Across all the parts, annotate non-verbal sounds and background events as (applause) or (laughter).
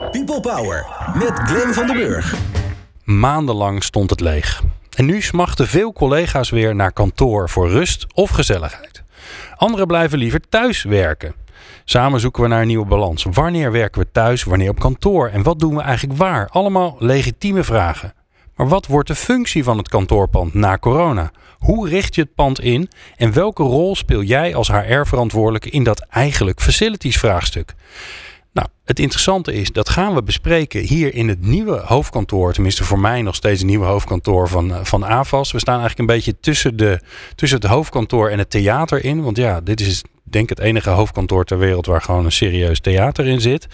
People Power met Glenn van den Burg. Maandenlang stond het leeg. En nu smachten veel collega's weer naar kantoor voor rust of gezelligheid. Anderen blijven liever thuis werken. Samen zoeken we naar een nieuwe balans. Wanneer werken we thuis, wanneer op kantoor en wat doen we eigenlijk waar? Allemaal legitieme vragen. Maar wat wordt de functie van het kantoorpand na corona? Hoe richt je het pand in en welke rol speel jij als HR-verantwoordelijke in dat eigenlijk facilities vraagstuk? Nou, het interessante is, dat gaan we bespreken hier in het nieuwe hoofdkantoor. Tenminste, voor mij nog steeds een nieuwe hoofdkantoor van, eh, van AVAS. We staan eigenlijk een beetje tussen, de, tussen het hoofdkantoor en het theater in. Want ja, dit is denk het enige hoofdkantoor ter wereld waar gewoon een serieus theater in zit.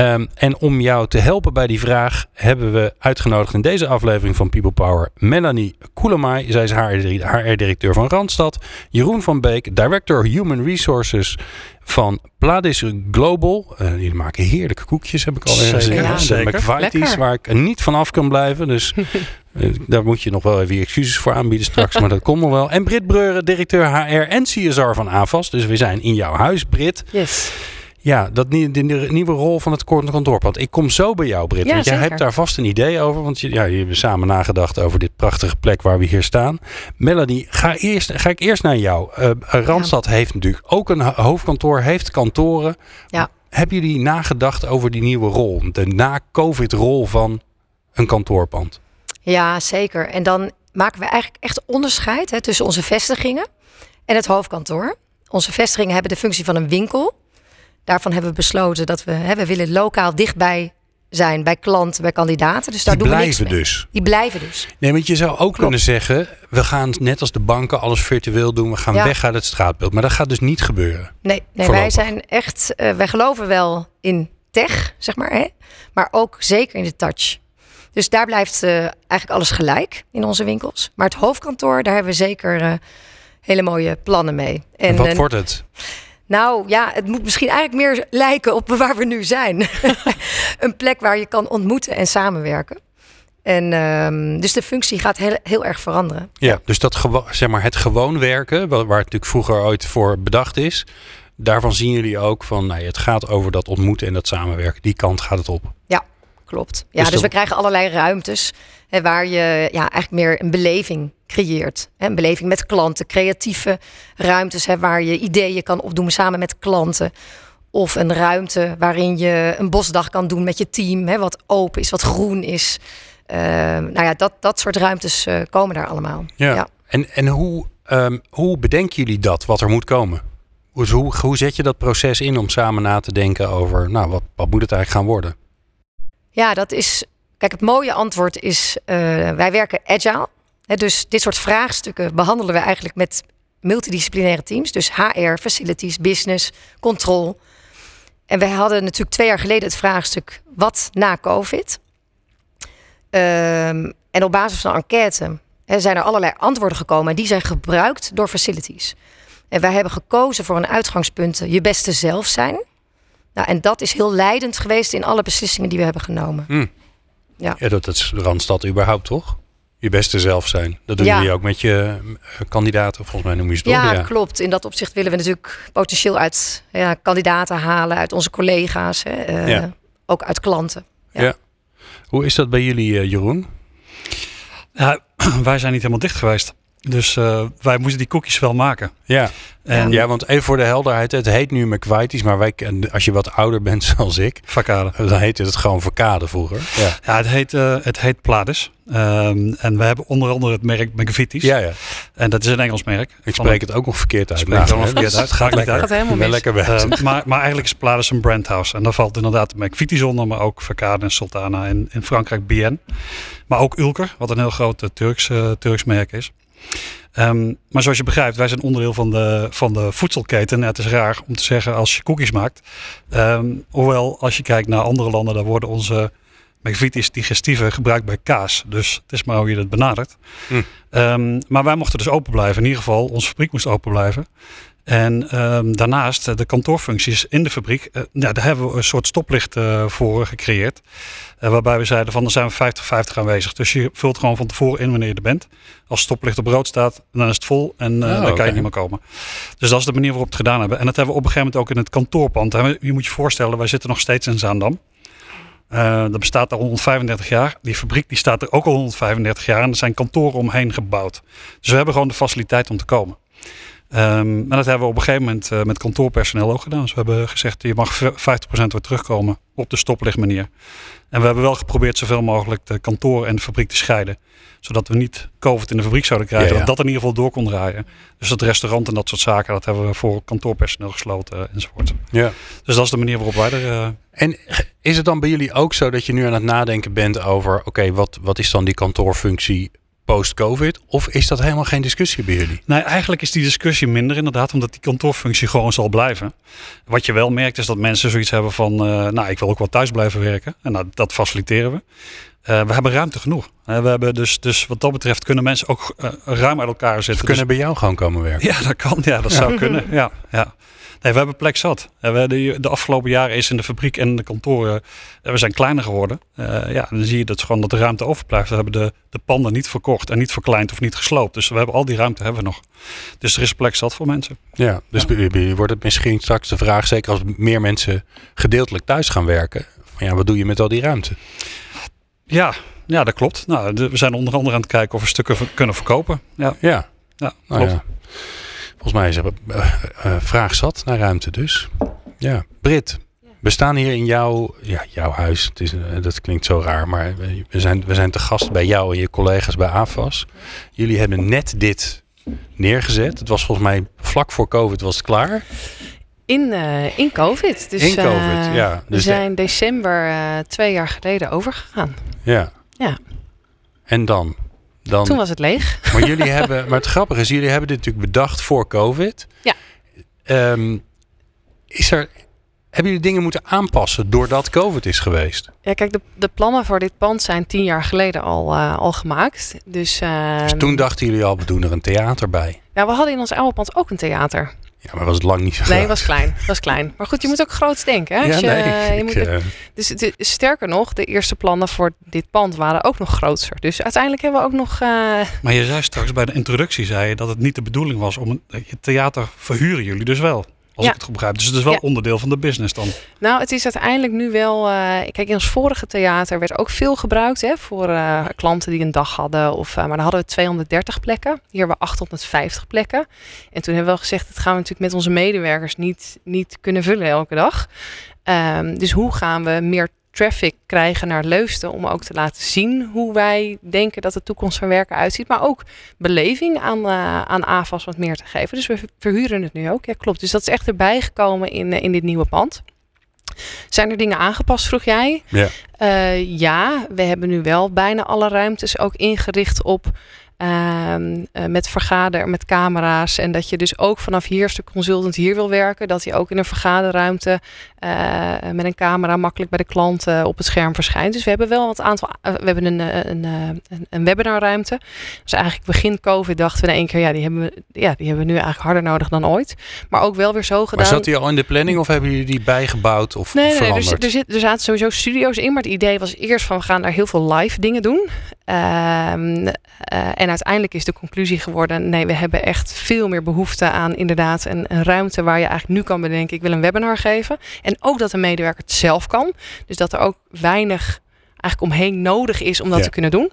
Um, en om jou te helpen bij die vraag hebben we uitgenodigd in deze aflevering van People Power Melanie Koelemai. Zij is HR-directeur van Randstad. Jeroen van Beek, Director Human Resources van Pladis Global. Uh, die maken heerlijke koekjes, heb ik al eens gezegd. Ja, McVitie's, waar ik niet van af kan blijven. Dus uh, (laughs) daar moet je nog wel even excuses voor aanbieden straks, maar dat komt nog wel. En Brit Breuren, directeur HR en CSR van AVAS. Dus we zijn in jouw huis, Brit. Yes. Ja, dat, de, de nieuwe rol van het kantoorpand. Ik kom zo bij jou, Britt. Ja, want jij zeker. hebt daar vast een idee over. Want je, ja, je hebben samen nagedacht over dit prachtige plek waar we hier staan. Melanie, ga, eerst, ga ik eerst naar jou. Uh, Randstad heeft natuurlijk ook een hoofdkantoor, heeft kantoren. Ja. Hebben jullie nagedacht over die nieuwe rol? De na-COVID-rol van een kantoorpand? Ja, zeker. En dan maken we eigenlijk echt onderscheid hè, tussen onze vestigingen en het hoofdkantoor. Onze vestigingen hebben de functie van een winkel. Daarvan hebben we besloten dat we, hè, we willen lokaal dichtbij zijn bij klanten, bij kandidaten. Dus daar Die doen we blijven niks mee. dus. Die blijven dus. Nee, want je zou ook kunnen zeggen, we gaan net als de banken alles virtueel doen. We gaan Ja. weg uit het straatbeeld. Maar dat gaat dus niet gebeuren. Nee, nee wij zijn echt, eh, wij geloven wel in tech, zeg maar, hè? maar ook zeker in de touch. Dus daar blijft eh, eigenlijk alles gelijk in onze winkels. Maar het hoofdkantoor, daar hebben we zeker eh, hele mooie plannen mee. En wat wordt het? Nou ja, het moet misschien eigenlijk meer lijken op waar we nu zijn. (laughs) een plek waar je kan ontmoeten en samenwerken. En ehm, dus de functie gaat heel, heel erg veranderen. Ja, dus dat zeg maar het gewoon werken, wa- waar het natuurlijk vroeger ooit voor bedacht is. Daarvan zien jullie ook van, nou, ja, het gaat over dat ontmoeten en dat samenwerken. Die kant gaat het op. Ja, klopt. Ja, Dus dus we krijgen allerlei ruimtes hè, waar je ja, eigenlijk meer een beleving creëert. Hè, een beleving met klanten, creatieve ruimtes hè, waar je ideeën kan opdoen samen met klanten. Of een ruimte waarin je een bosdag kan doen met je team, hè, wat open is, wat groen is. Eh, nou ja, dat, dat soort ruimtes eh, komen daar allemaal. Ja. En, en hoe, ehm, hoe bedenken jullie dat, wat er moet komen? Dus hoe, hoe zet je dat proces in om samen na te denken over, nou, wat, wat moet het eigenlijk gaan worden? Ja, dat is. Kijk, het mooie antwoord is: eh, wij werken agile. Dus dit soort vraagstukken behandelen we eigenlijk met multidisciplinaire teams. Dus HR, facilities, business, control. En wij hadden natuurlijk twee jaar geleden het vraagstuk: wat na COVID? Ehm, en op basis van een enquête zijn er allerlei antwoorden gekomen. En die zijn gebruikt door facilities. En wij hebben gekozen voor een uitgangspunt: je beste zelf zijn. Nou, en dat is heel leidend geweest in alle beslissingen die we hebben genomen. Ja, dat, dat is de Randstad überhaupt, toch? Je beste zelf zijn. Dat doen Ja. jullie ook met je eh, kandidaten, volgens mij noem je ze toch? Ja, klopt. In dat opzicht willen we natuurlijk potentieel uit ja, kandidaten halen, uit onze collega's, hè, eh, Ja. ook uit klanten. Ja. Ja. Hoe is dat bij jullie, eh, Jeroen? Ja, (clears throat) wij zijn niet helemaal dicht geweest. Dus eh, wij moesten die koekjes wel maken. Ja. En ja, want even voor de helderheid, het heet nu McVitie's, maar wij, als je wat ouder bent (laughs) zoals ik, Vakade. dan heette het gewoon Verkade vroeger. Ja, Ja, het heet, eh het heet Pladis. Ehm, en we hebben onder andere het merk McVitie's. ja, ja. En dat is een Engels merk. ik spreek het ook nog verkeerd uit. Spreek het Nou, ook nog verkeerd uit. Gaat niet lekker. uit. Gaat helemaal Ik mis. lekker weg. Ehm, maar, maar eigenlijk is Pladis een brandhouse. En daar valt inderdaad de McVitie's onder, maar ook Vakade en Sultana. En in Frankrijk BN. Maar ook Ulker, wat een heel groot eh, Turks, Turks merk is. Ehm, maar zoals je begrijpt, wij zijn onderdeel van de, van de voedselketen. En het is raar om te zeggen als je koekjes maakt. Ehm, hoewel, als je kijkt naar andere landen, daar worden onze McVitie's digestieve gebruikt bij kaas. Dus het is maar hoe je dat benadert. Hm. Ehm, maar wij mochten dus open blijven. In ieder geval, onze fabriek moest open blijven. En ehm, daarnaast eh, de kantoorfuncties in de fabriek. eh, daar hebben we een soort stoplicht eh, voor gecreëerd. Waarbij we zeiden van, dan zijn we 50-50 aanwezig. Dus je vult gewoon van tevoren in wanneer je er bent. Als stoplicht op rood staat, dan is het vol en Oh, dan kan je niet meer komen. Dus dat is de manier waarop we het gedaan hebben. En dat hebben we op een gegeven moment ook in het kantoorpand. Je moet je voorstellen, wij zitten nog steeds in Zaandam. Uh, dat bestaat al 135 jaar. Die fabriek die staat er ook al 135 jaar. En er zijn kantoren omheen gebouwd. Dus we hebben gewoon de faciliteit om te komen. Um, en dat hebben we op een gegeven moment uh, met kantoorpersoneel ook gedaan. Dus we hebben gezegd, je mag 50% weer terugkomen op de stoplichtmanier. En we hebben wel geprobeerd zoveel mogelijk de kantoor en de fabriek te scheiden. Zodat we niet COVID in de fabriek zouden krijgen. Ja, ja. Dat dat in ieder geval door kon draaien. Dus het restaurant en dat soort zaken, dat hebben we voor kantoorpersoneel gesloten enzovoort. Ja. Dus dat is de manier waarop wij er... Uh... En is het dan bij jullie ook zo dat je nu aan het nadenken bent over... oké, okay, wat, wat is dan die kantoorfunctie post-COVID? Of is dat helemaal geen discussie bij jullie? Nee, eigenlijk is die discussie minder inderdaad, omdat die kantoorfunctie gewoon zal blijven. Wat je wel merkt is dat mensen zoiets hebben van, uh, nou, ik wil ook wel thuis blijven werken. En nou, dat faciliteren we. Uh, we hebben ruimte genoeg. Uh, we hebben dus, dus wat dat betreft kunnen mensen ook ruim uit elkaar zitten. Ze kunnen dus, bij jou gewoon komen werken. Ja, dat kan. Ja, dat zou (laughs) kunnen. Ja, ja. Nee, we hebben plek zat. We de, de afgelopen jaren is in de fabriek en de kantoren, we zijn kleiner geworden. Uh, ja, dan zie je dat gewoon dat de ruimte overblijft. We hebben de, de panden niet verkocht en niet verkleind of niet gesloopt. Dus we hebben al die ruimte hebben we nog. Dus er is plek zat voor mensen. Ja, dus ja. Wordt het misschien straks de vraag, zeker als meer mensen gedeeltelijk thuis gaan werken. Van ja, wat doe je met al die ruimte? Ja, ja dat klopt. Nou, de, we zijn onder andere aan het kijken of we stukken kunnen verkopen. Ja, ja. ja klopt. Nou ja. Volgens mij is er uh, uh, vraag zat naar ruimte dus. Ja, Brit, we staan hier in jouw, ja, jouw huis. Het is, uh, dat klinkt zo raar, maar we zijn, we zijn te gast bij jou en je collega's bij AFAS. Jullie hebben net dit neergezet. Het was volgens mij vlak voor COVID was het klaar. In, uh, in COVID. Dus, in COVID, uh, ja. Dus we zijn de... december uh, twee jaar geleden overgegaan. Ja. Ja. En dan? Dan? Toen was het leeg. (laughs) Maar jullie hebben, maar het grappige is, jullie hebben dit natuurlijk bedacht voor COVID. Ja. Um, is er, hebben jullie dingen moeten aanpassen doordat COVID is geweest? Ja, kijk, de, de plannen voor dit pand zijn tien jaar geleden al, uh, al gemaakt. Dus, uh, dus toen dachten jullie al, we doen er een theater bij. Ja, we hadden in ons oude pand ook een theater. Ja, maar was het lang niet zo Nee, was klein. was klein. Maar goed, je moet ook groots denken. Hè? Ja, je, nee, je ik, moet, uh... dus de, sterker nog, de eerste plannen voor dit pand waren ook nog groter. Dus uiteindelijk hebben we ook nog... Uh... Maar je zei straks bij de introductie zei je dat het niet de bedoeling was om een het theater verhuren jullie dus wel. Als Ja. ik het goed begrijp. Dus het is wel Ja. onderdeel van de business dan. Nou, het is uiteindelijk nu wel... eh, kijk, in ons vorige theater werd ook veel gebruikt hè, voor eh, klanten die een dag hadden. Of, eh, maar dan hadden we 230 plekken. Hier hebben we 850 plekken. En toen hebben we wel gezegd, dat gaan we natuurlijk met onze medewerkers niet, niet kunnen vullen elke dag. Ehm, dus hoe gaan we meer traffic krijgen naar Leusden om ook te laten zien hoe wij denken dat de toekomst van werken uitziet, maar ook beleving aan, eh, aan AFAS wat meer te geven. Dus we verhuren het nu ook. Ja, klopt. Dus dat is echt erbij gekomen in, eh, in dit nieuwe pand. Zijn er dingen aangepast, vroeg jij? Ja. Eh, ja, we hebben nu wel bijna alle ruimtes ook ingericht op ehm, eh, met vergader, met camera's. En dat je dus ook vanaf hier, als de consultant hier wil werken, dat hij ook in een vergaderruimte eh, met een camera makkelijk bij de klant op het scherm verschijnt. Dus we hebben wel wat aantal. eh, we hebben een, een, een, een webinarruimte. Dus eigenlijk begin COVID dachten we in één keer, ja, die hebben we, ja, die hebben we nu eigenlijk harder nodig dan ooit. Maar ook wel weer zo gedaan. Maar zat die al in de planning of hebben jullie die bijgebouwd of Nee, nee, nee veranderd? er, er, zit, er zaten sowieso studio's in. Maar het idee was eerst van we gaan daar heel veel live dingen doen. Ehm, eh, en uiteindelijk is de conclusie geworden... nee, we hebben echt veel meer behoefte aan inderdaad een, een ruimte... waar je eigenlijk nu kan bedenken, ik wil een webinar geven. En ook dat de medewerker het zelf kan. Dus dat er ook weinig eigenlijk omheen nodig is om dat Ja. te kunnen doen.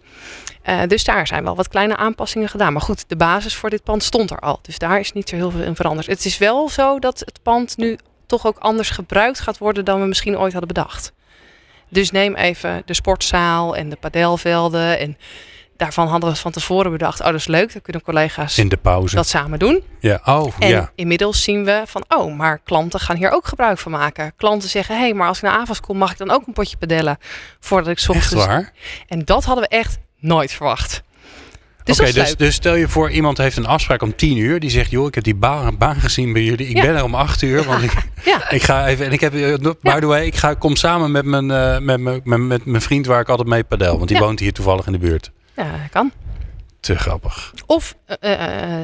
Eh, dus daar zijn wel wat kleine aanpassingen gedaan. Maar goed, de basis voor dit pand stond er al. Dus daar is niet zo heel veel in veranderd. Het is wel zo dat het pand nu toch ook anders gebruikt gaat worden dan we misschien ooit hadden bedacht. Dus neem even de sportzaal en de padelvelden. En daarvan hadden we van tevoren bedacht, oh dat is leuk, dan kunnen collega's in de pauze. dat samen doen. Ja, oh En ja. inmiddels zien we van, oh, maar klanten gaan hier ook gebruik van maken. Klanten zeggen, hé, hey, maar als ik naar AVAS kom, mag ik dan ook een potje padellen voordat ik 's Echt waar? En dat hadden we echt nooit verwacht. Dus dus, dus stel je voor, iemand heeft een afspraak om tien uur. Die zegt, joh, ik heb die baan, baan gezien bij jullie. Ik Ja. ben er om acht uur. Want ik, (laughs) Ja. ik ga even. En ik heb, eh, by the way, ik ga, kom samen met mijn, eh, met, mijn- met, met mijn vriend waar ik altijd mee padel. Want die woont hier toevallig in de buurt. Ja, kan. Te grappig. Of eh,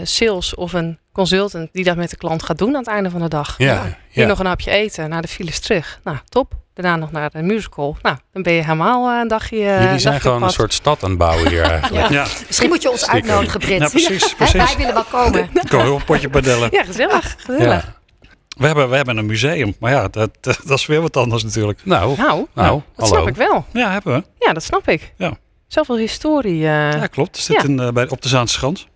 sales of een consultant die dat met de klant gaat doen aan het einde van de dag. Ja, Hier nog een hapje eten, naar de files terug. Nou, top. Daarna nog naar de musical. Nou, dan ben je helemaal eh, een dagje. eh, Jullie zijn gewoon een soort stad aan het bouwen hier (laughs) eigenlijk. Ja, Misschien moet je ons uitnodigen, Brit. ja precies. Hè, precies. wij willen wel komen. (laughs) Ik kan heel een potje padellen. Ja, gezellig. gezellig. Ja. We hebben, we hebben een museum, maar ja, dat, dat is weer wat anders natuurlijk. Nou, Nou, nou, dat hallo. snap ik wel. Ja, hebben we. Ja, dat snap ik. Ja. Zoveel historie. eh, Ja, klopt. Het zit Ja. in, eh, bij, op de Zaanse Schans.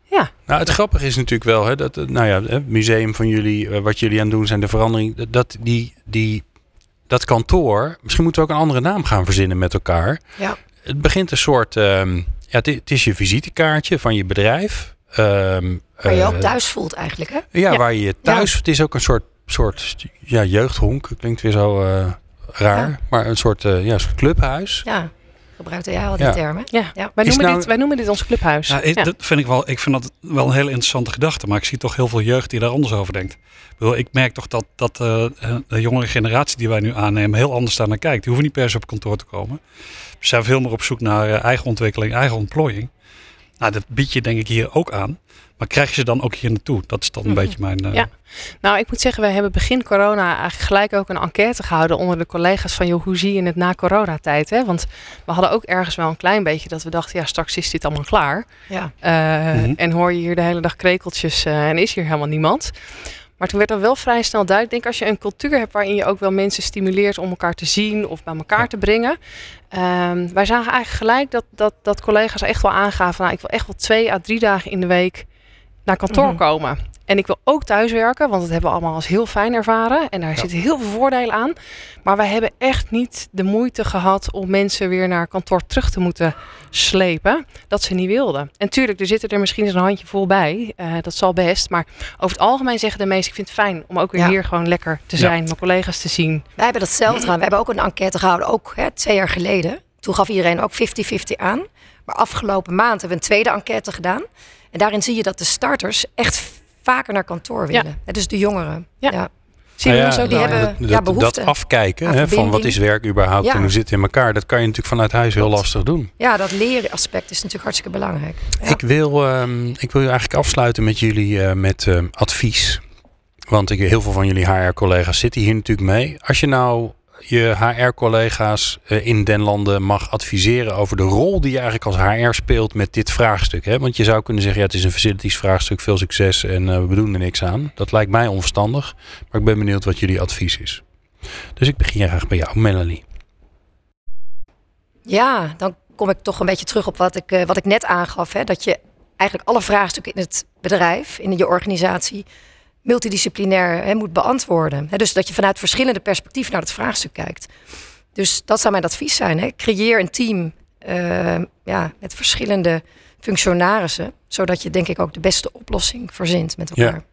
Nou, het grappige is natuurlijk wel, hè, dat, nou ja, het museum van jullie, wat jullie aan het doen zijn, de verandering, dat- dat, die, die, dat kantoor, misschien moeten we ook een andere naam gaan verzinnen met elkaar. Ja. Het begint een soort, ehm, ja, het is, het is je visitekaartje van je bedrijf. ehm, Waar je eh, ook thuis voelt eigenlijk, hè? Ja, Ja. waar je je thuis, het is ook een soort, soort ja, jeugdhonk, klinkt weer zo eh, raar, maar een soort, eh, ja, een soort clubhuis. Ja, gebruikte jij al die Ja. termen. ja. Ja. Wij, noemen nou- dit, wij noemen dit ons clubhuis. Ja, ik, Ja. Dat vind ik, wel, ik vind dat wel een hele interessante gedachte. Maar ik zie toch heel veel jeugd die daar anders over denkt. Ik, bedoel, ik merk toch dat, dat eh, de jongere generatie die wij nu aannemen heel anders daar naar kijkt. Die hoeven niet per se op kantoor te komen. We zijn veel meer op zoek naar eh, eigen ontwikkeling, eigen ontplooiing. Nou, dat bied je denk ik hier ook aan. Maar krijg je ze dan ook hier naartoe? Dat is dan een Mhm. beetje mijn... eh, Ja. Nou, ik moet zeggen, wij hebben begin corona eigenlijk gelijk ook een enquête gehouden onder de collega's van joh, hoe zie je het na coronatijd? Hè? Want we hadden ook ergens wel een klein beetje dat we dachten, ja, straks is dit allemaal klaar. Ja. Eh, Mhm. En hoor je hier de hele dag krekeltjes eh, en is hier helemaal niemand. Maar toen werd er wel vrij snel duidelijk. Ik denk als je een cultuur hebt waarin je ook wel mensen stimuleert om elkaar te zien of bij elkaar te brengen. Ehm, wij zagen eigenlijk gelijk dat, dat, dat collega's echt wel aangaven. Nou, ik wil echt wel twee à drie dagen in de week naar kantoor Mhm. komen. En ik wil ook thuiswerken, want dat hebben we allemaal als heel fijn ervaren. En daar Ja. zitten heel veel voordelen aan. Maar wij hebben echt niet de moeite gehad om mensen weer naar kantoor terug te moeten slepen. Dat ze niet wilden. En tuurlijk, er zitten er misschien eens een handje vol bij. Eh, dat zal best. Maar over het algemeen zeggen de meesten, ik vind het fijn om ook weer Ja. hier gewoon lekker te Ja. zijn. Mijn collega's te zien. Wij hebben datzelfde gedaan. We hebben ook een enquête gehouden, ook hè, twee jaar geleden. Toen gaf iedereen ook 50-50 aan. Maar afgelopen maand hebben we een tweede enquête gedaan. En daarin zie je dat de starters echt vaker naar kantoor willen. Hè, Dus de jongeren. Ja. Ja. Zien we Nou ons ja, ook die hebben- dat, ja, behoefte dat afkijken hè, van wat is werk überhaupt Ja. en hoe zit het in elkaar, dat kan je natuurlijk vanuit huis heel lastig doen. ja, dat leren aspect is natuurlijk hartstikke belangrijk. Ja. Ik, wil, ehm, ik wil je eigenlijk afsluiten met jullie eh, met ehm, advies. Want ik, heel veel van jullie HR-collega's zitten hier natuurlijk mee. Als je nou je HR-collega's eh, in den landen mag adviseren over de rol die je eigenlijk als HR speelt met dit vraagstuk. Hè? Want je zou kunnen zeggen, ja, het is een facilities vraagstuk, veel succes en eh, we doen er niks aan. Dat lijkt mij onverstandig, maar ik ben benieuwd wat jullie advies is. Dus ik begin graag bij jou, Melanie. Ja, dan kom ik toch een beetje terug op wat ik, eh, wat ik net aangaf. Hè, dat je eigenlijk alle vraagstukken in het bedrijf, in je organisatie, multidisciplinair hè, moet beantwoorden. Hè, dus dat je vanuit verschillende perspectieven naar het vraagstuk kijkt. Dus dat zou mijn advies zijn. Hè. Creëer een team eh, ja, met verschillende functionarissen, zodat je denk ik ook de beste oplossing verzint met Ja. elkaar.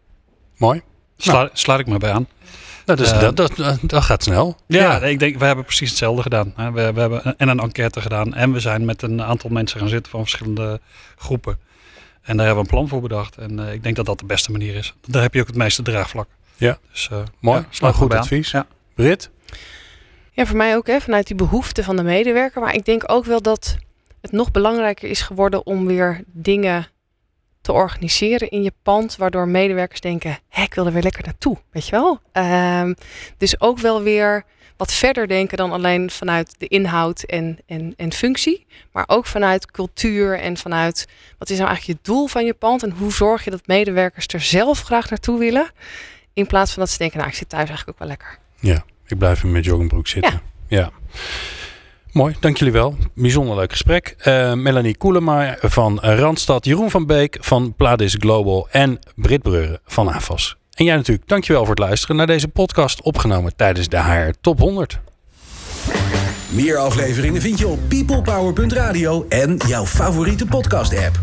Mooi. Sla, sluit ik me bij aan. Nou, dus Eh, dat, dat, dat, gaat snel. Ja, ik denk, we hebben precies hetzelfde gedaan. hè. We, we hebben en een enquête gedaan. En we zijn met een aantal mensen gaan zitten van verschillende groepen. En daar hebben we een plan voor bedacht. En eh, ik denk dat dat de beste manier is. Daar heb je ook het meeste draagvlak. Ja. Dus, eh, Mooi. ja, Nou, goed advies. Ja. Brit? Ja, voor mij ook hè, vanuit die behoefte van de medewerker. Maar ik denk ook wel dat het nog belangrijker is geworden om weer dingen te organiseren in je pand. Waardoor medewerkers denken, Hé, ik wil er weer lekker naartoe. Weet je wel? Ehm, dus ook wel weer wat verder denken dan alleen vanuit de inhoud en, en, en functie. Maar ook vanuit cultuur en vanuit wat is nou eigenlijk je doel van je pand. En hoe zorg je dat medewerkers er zelf graag naartoe willen. In plaats van dat ze denken, nou ik zit thuis eigenlijk ook wel lekker. Ik blijf in mijn joggingbroek zitten. Ja. Mooi, dank jullie wel. Bijzonder leuk gesprek. Eh, Melanie Koelema van Randstad, Jeroen van Beek van Pladis Global en Brit Breuren van AFAS. En jij natuurlijk, dankjewel voor het luisteren naar deze podcast opgenomen tijdens de HR Top 100. Meer afleveringen vind je op peoplepower.radio en jouw favoriete podcast app.